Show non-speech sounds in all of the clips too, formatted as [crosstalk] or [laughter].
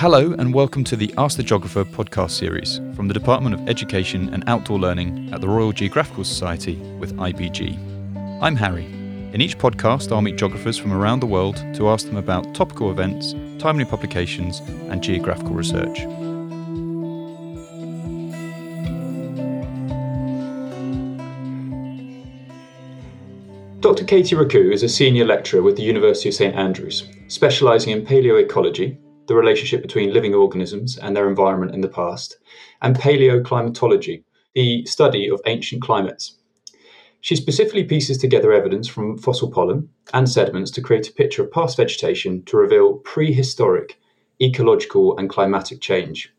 Hello, and welcome to the Ask the Geographer podcast series from the Department of Education and Outdoor Learning at the Royal Geographical Society with IBG. I'm Harry. In each podcast, I'll meet geographers from around the world to ask them about topical events, timely publications, and geographical research. Dr. Katie Roucoux is a senior lecturer with the University of St Andrews, specialising in paleoecology, the relationship between living organisms and their environment in the past, and paleoclimatology, the study of ancient climates. She specifically pieces together evidence from fossil pollen and sediments to create a picture of past vegetation to reveal prehistoric ecological and climatic change.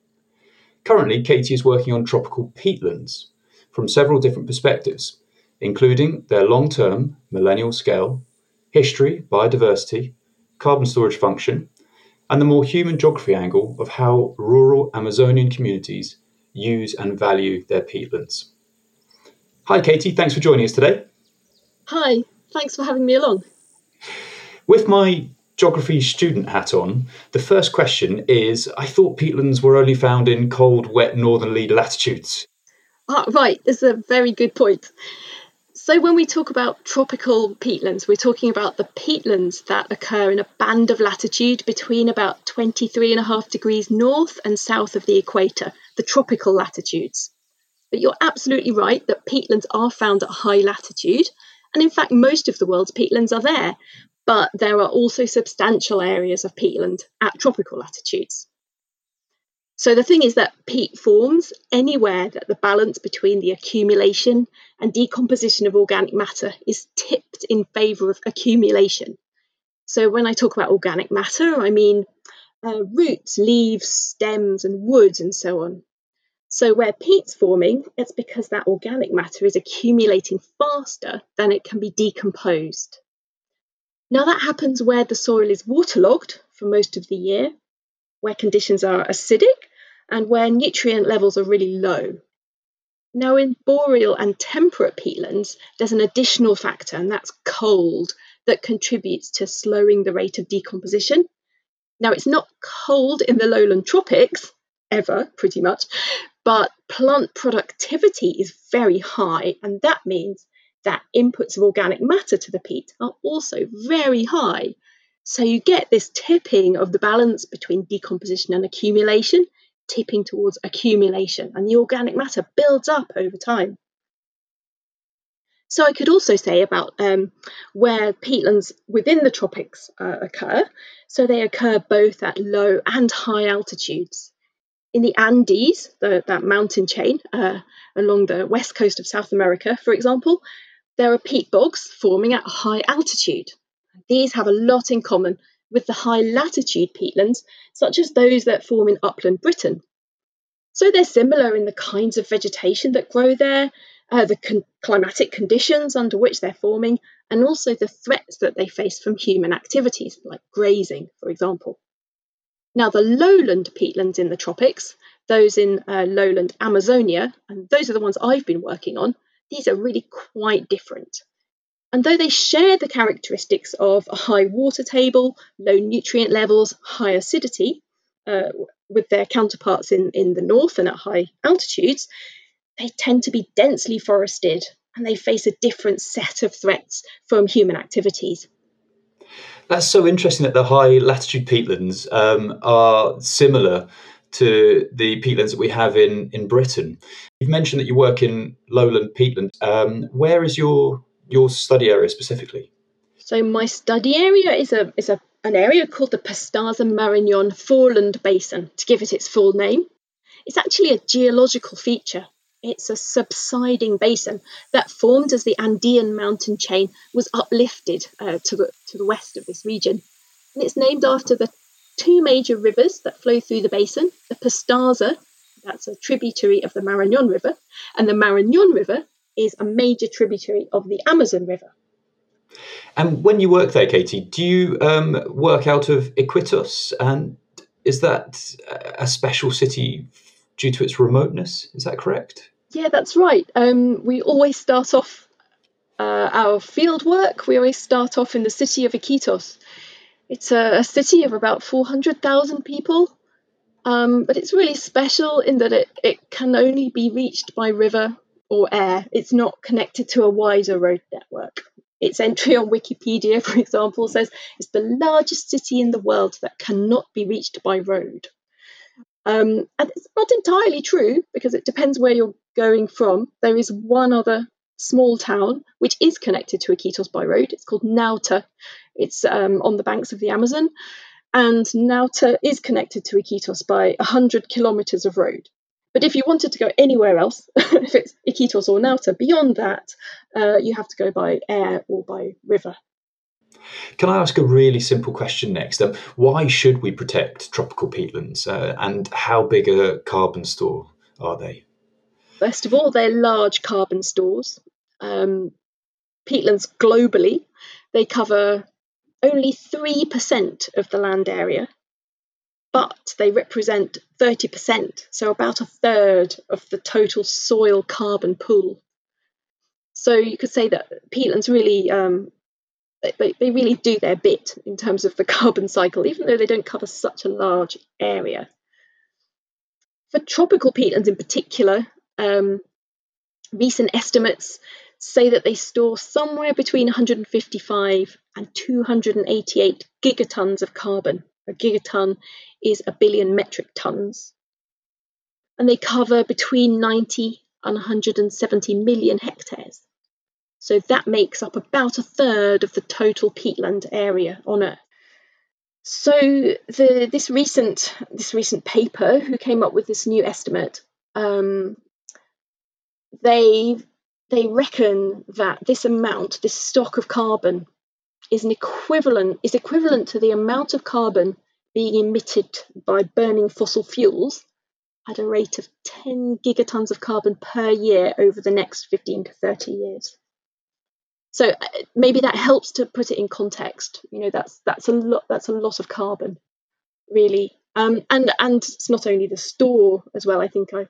Currently, Katie is working on tropical peatlands from several different perspectives including their long term millennial scale, history, biodiversity, carbon storage function, and the more human geography angle of how rural Amazonian communities use and value their peatlands. Hi, Katie, thanks for joining us today. Hi, thanks for having me along. With my geography student hat on, the first question is I thought peatlands were only found in cold, wet northerly latitudes. Ah, right, that's a very good point. So, when we talk about tropical peatlands, we're talking about the peatlands that occur in a band of latitude between about 23.5 degrees north and south of the equator, the tropical latitudes. But you're absolutely right that peatlands are found at high latitude, and in fact, most of the world's peatlands are there, but there are also substantial areas of peatland at tropical latitudes. So the thing is that peat forms anywhere that the balance between the accumulation and decomposition of organic matter is tipped in favour of accumulation. So when I talk about organic matter, I mean uh, roots, leaves, stems, and wood, and so on. So where peat's forming, it's because that organic matter is accumulating faster than it can be decomposed. Now that happens where the soil is waterlogged for most of the year, where conditions are acidic and where nutrient levels are really low. Now, in boreal and temperate peatlands, there's an additional factor, and that's cold, that contributes to slowing the rate of decomposition. Now, it's not cold in the lowland tropics, ever, pretty much, but plant productivity is very high, and that means that inputs of organic matter to the peat are also very high. So you get this tipping of the balance between decomposition and accumulation, tipping towards accumulation, and the organic matter builds up over time. So I could also say about um, where peatlands within the tropics uh, occur. So they occur both at low and high altitudes. In the Andes, the, that mountain chain uh, along the west coast of South America, for example, there are peat bogs forming at high altitude. These have a lot in common with the high latitude peatlands, such as those that form in upland Britain. So they're similar in the kinds of vegetation that grow there, uh, the con- climatic conditions under which they're forming, and also the threats that they face from human activities, like grazing, for example. Now, the lowland peatlands in the tropics, those in uh, lowland Amazonia, and those are the ones I've been working on, these are really quite different. And though they share the characteristics of a high water table, low nutrient levels, high acidity uh, with their counterparts in, in the north and at high altitudes, they tend to be densely forested and they face a different set of threats from human activities. That's so interesting that the high latitude peatlands um, are similar to the peatlands that we have in, in Britain. You've mentioned that you work in lowland peatland. Um, where is your your study area specifically? So my study area is a is a an area called the Pastaza Marañón Foreland Basin, to give it its full name. It's actually a geological feature. It's a subsiding basin that formed as the Andean mountain chain was uplifted uh, to, the, to the west of this region. And it's named after the two major rivers that flow through the basin the Pastaza, that's a tributary of the Marañón River, and the Marañón River is a major tributary of the Amazon River. And when you work there, Katie, do you um, work out of Iquitos? And is that a special city due to its remoteness? Is that correct? Yeah, that's right. Um, we always start off uh, our field work, we always start off in the city of Iquitos. It's a, a city of about 400,000 people, Um, but it's really special in that it, it can only be reached by river or air. It's not connected to a wider road network. Its entry on Wikipedia, [laughs] for example, says it's the largest city in the world that cannot be reached by road. Um, and it's not entirely true because it depends where you're going from. There is one other small town which is connected to Iquitos by road. It's called Nauta. It's um, on the banks of the Amazon. And Nauta is connected to Iquitos by 100 kilometers of road. But if you wanted to go anywhere else, [laughs] if it's Iquitos or Nauta, beyond that, uh, you have to go by air or by river. Can I ask a really simple question next? Um, why should we protect tropical peatlands uh, and how big a carbon store are they? First of all, they're large carbon stores. Um, peatlands globally, they cover only 3% of the land area but they represent 30%, so about a third of the total soil carbon pool. So you could say that peatlands really um, they, they really do their bit in terms of the [laughs] carbon cycle, even though they don't cover such a large area. For tropical peatlands in particular, um, recent estimates say that they store somewhere between 155 and 288 gigatons of carbon. A gigaton is a billion metric tons. And they cover between 90 and 170 million hectares. So that makes up about a third of the total peatland area on Earth. So the, this recent this recent paper, who came up with this new estimate, um, they they reckon that this amount, this stock of carbon, is an equivalent is equivalent to the amount of carbon being emitted by burning fossil fuels at a rate of 10 gigatons of carbon per year over the next 15 to 30 years. So uh, maybe that helps to put it in context. You know, that's that's a lot that's a lot of carbon, really. Um, and and it's not only the store as well. I think I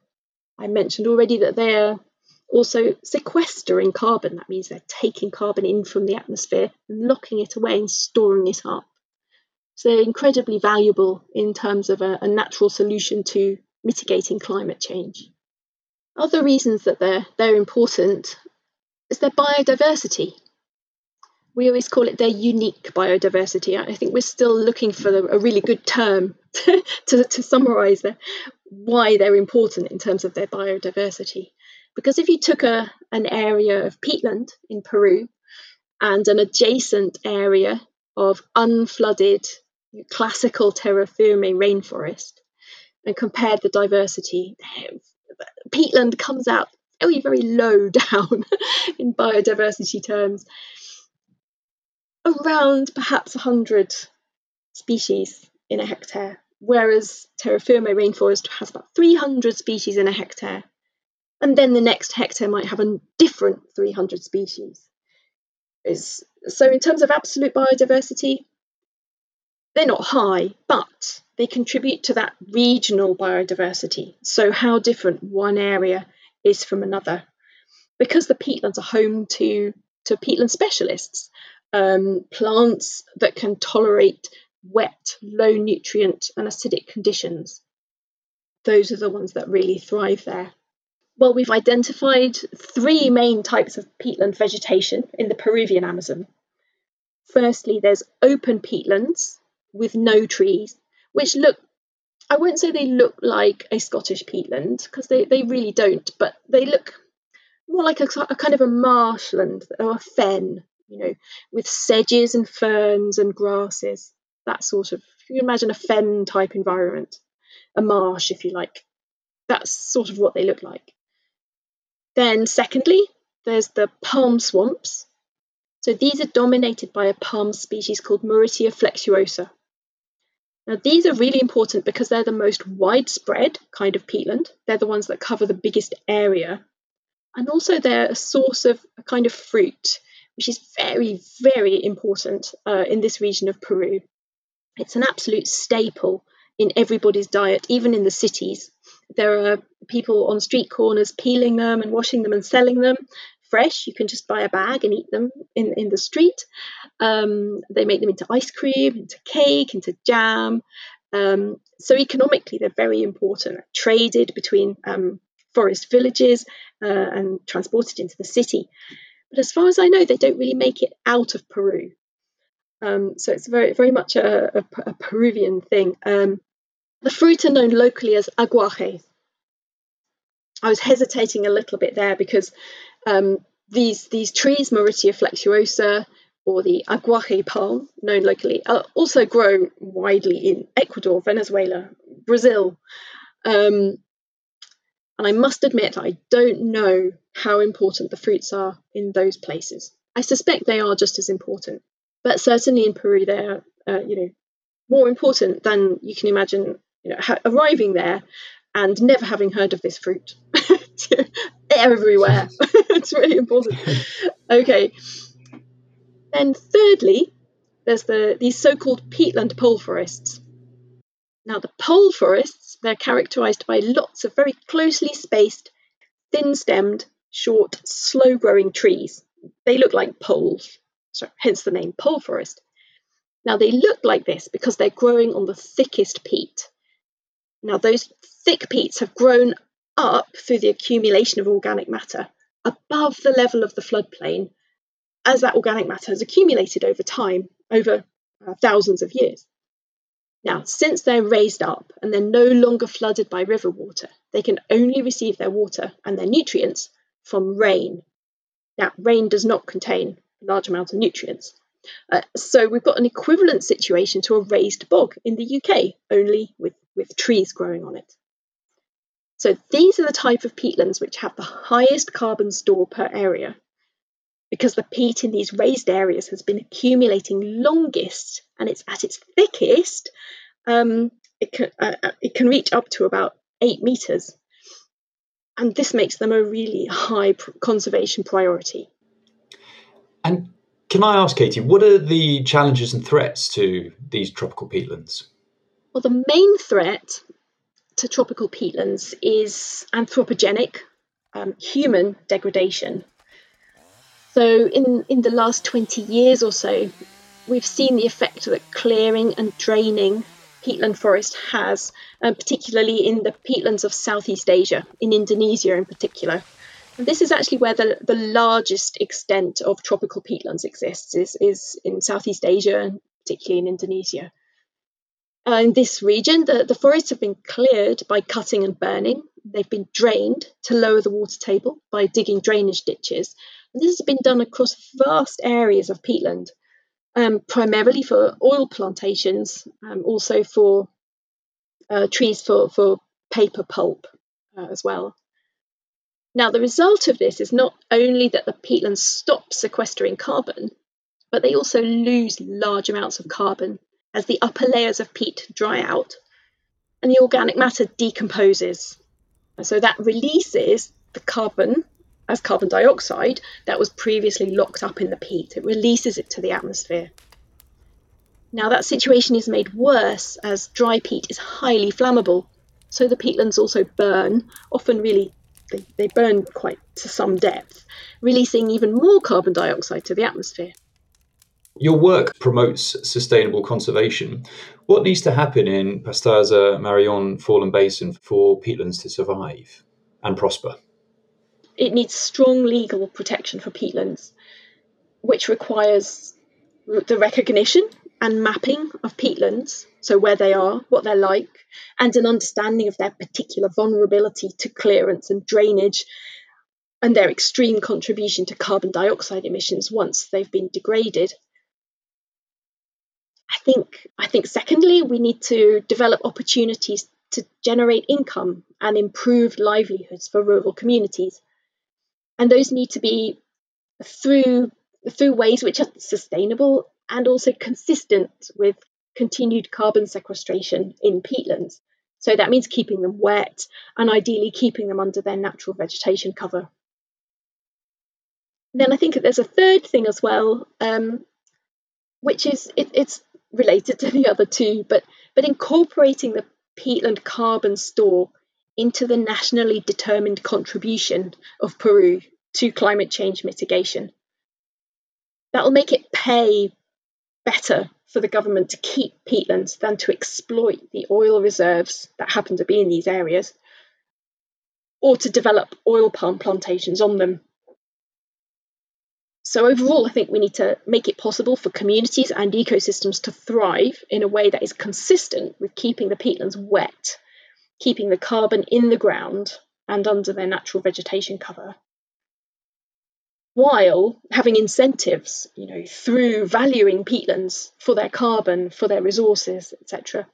I mentioned already that they're also sequestering carbon. That means they're taking carbon in from the atmosphere and locking it away and storing it up. So they're incredibly valuable in terms of a, a natural solution to mitigating climate change. Other reasons that they're, they're important is their biodiversity. We always call it their unique biodiversity. I think we're still looking for a really good term [laughs] to, to summarize the, why they're important in terms of their biodiversity. Because if you took a, an area of peatland in Peru and an adjacent area of unflooded classical terra firme rainforest and compared the diversity, peatland comes out very, very low [laughs] down in biodiversity terms. Around perhaps 100 species in a hectare, whereas terra firme rainforest has about 300 species in a hectare. And then the next hectare might have a different 300 species. so, in terms of absolute biodiversity, they're not high, but they contribute to that regional biodiversity. So, how different one area is from another. Because the peatlands are home to, to peatland specialists, um, plants that can tolerate wet, low nutrient, and acidic conditions. Those are the ones that really thrive there. Well, we've identified three main types of peatland vegetation in the Peruvian Amazon. Firstly, there's open peatlands, with no trees, which look I won't say they look like a Scottish peatland because they, they really don't, but they look more like a, a, kind of a marshland or a fen, you know, with sedges and ferns and grasses. That sort of, you imagine a fen type environment, a marsh, if you like. That's sort of what they look like. Then, secondly, there's the palm swamps. So these are dominated by a palm species called Mauritia flexuosa. Now, these are really important because they're the most widespread kind of peatland. They're the ones that cover the biggest area. And also, they're a source of a kind of fruit, which is very, very important uh, in this region of Peru. It's an absolute staple in everybody's diet, even in the cities. There are people on street corners peeling them and washing them and selling them fresh. You can just buy a bag and eat them in, in the street. Um, they make them into ice cream, into cake, into jam. Um, so economically, they're very important. Traded between um, forest villages uh, and transported into the city. But as far as I know, they don't really make it out of Peru. Um, so it's very, very much a, a, a Peruvian thing. Um, the fruit are known locally as aguaje. I was hesitating a little bit there because um, these these trees, Mauritia flexuosa or the aguaje palm, known locally, also grow widely in Ecuador, Venezuela, Brazil. Um, and I must admit, I don't know how important the fruits are in those places. I suspect they are just as important, but certainly in Peru, they're uh, you know more important than you can imagine. You know, ha- arriving there and never having heard of this fruit [laughs] everywhere. [laughs] it's really important. Okay. Then thirdly, there's the these so-called peatland pole forests. Now the pole forests, they're characterized by lots of very closely spaced, thin-stemmed, short, slow-growing trees. They look like poles, so hence the name pole forest. Now they look like this because they're growing on the thickest peat. Now those thick peats have grown up through the accumulation of organic matter above the level of the floodplain as that organic matter has accumulated over time, over uh, thousands of years. Now, since they're raised up and they're no longer flooded by river water, they can only receive their water and their nutrients from rain. Now, rain does not contain large amounts of nutrients. Uh, so we've got an equivalent situation to a raised bog in the UK, only with, with trees growing on it. So these are the type of peatlands which have the highest carbon store per area because the peat in these raised areas has been accumulating longest and it's at its thickest. Um, it, can, uh, uh it can reach up to about eight meters. And this makes them a really high conservation priority. And can I ask, Katie, what are the challenges and threats to these tropical peatlands? Well, the main threat to tropical peatlands is anthropogenic, um, human degradation. So, in, in the last 20 years or so, we've seen the effect that clearing and draining peatland forest has, um, particularly in the peatlands of Southeast Asia, in Indonesia in particular. And this is actually where the, the largest extent of tropical peatlands exists, is, is in Southeast Asia, particularly in Indonesia. Uh, in this region, the, the forests have been cleared by cutting and burning. They've been drained to lower the water table by digging drainage ditches. And this has been done across vast areas of peatland, um, primarily for oil plantations, um, also for uh, trees for, for paper pulp uh, as well. Now, the result of this is not only that the peatlands stop sequestering carbon, but they also lose large amounts of carbon as the upper layers of peat dry out and the organic matter decomposes. So that releases the carbon as carbon dioxide that was previously locked up in the peat. It releases it to the atmosphere. Now, that situation is made worse as dry peat is highly flammable, so the peatlands also burn, often really, they, they burn quite to some depth, releasing even more carbon dioxide to the atmosphere. Your work promotes sustainable conservation. What needs to happen in Pastaza Marañón Foreland Basin for peatlands to survive and prosper? It needs strong legal protection for peatlands, which requires the recognition and mapping of peatlands, so where they are, what they're like, and an understanding of their particular vulnerability to clearance and drainage, and their extreme contribution to carbon dioxide emissions once they've been degraded. I think I think secondly we need to develop opportunities to generate income and improve livelihoods for rural communities. And those need to be through through ways which are sustainable and also consistent with continued carbon sequestration in peatlands. So that means keeping them wet and ideally keeping them under their natural vegetation cover. then I think there's a third thing as well, um, which is it, it's related [laughs] to the other two, but but incorporating the peatland carbon store into the nationally determined contribution of Peru to climate change mitigation. That'll make it pay better for the government to keep peatlands than to exploit the oil reserves that happen to be in these areas or to develop oil palm plantations on them. So, overall, I think we need to make it possible for communities and ecosystems to thrive in a way that is consistent with keeping the peatlands wet, keeping the carbon in the ground and under their natural vegetation cover, while having incentives, you know, through valuing peatlands for their carbon, for their resources, etc.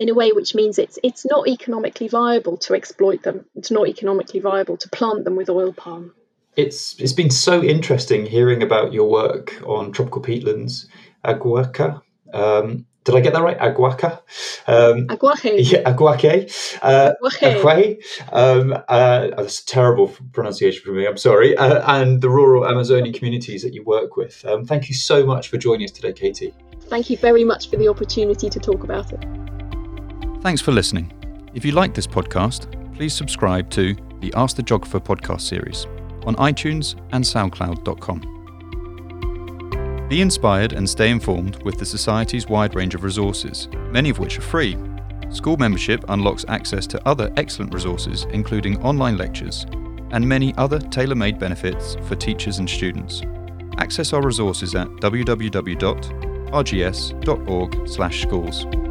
In a way which means it's it's not economically viable to exploit them. It's not economically viable to plant them with oil palm. It's it's been so interesting hearing about your work on tropical peatlands, Aguaca. Um, did I get that right? Aguaca. Um, aguaje. [laughs] Yeah, aguaje. Uh, aguaje. Um, uh, that's terrible pronunciation for me. I'm sorry. Uh, and the rural Amazonian communities that you work with. Um, thank you so much for joining us today, Katie. Thank you very much for the opportunity to talk about it. Thanks for listening. If you like this podcast, please subscribe to the Ask the Geographer podcast series on iTunes and SoundCloud.com. Be inspired and stay informed with the Society's wide range of resources, many of which are free. School membership unlocks access to other excellent resources, including online lectures and many other tailor made benefits for teachers and students. Access our resources at www.rgs.org/schools.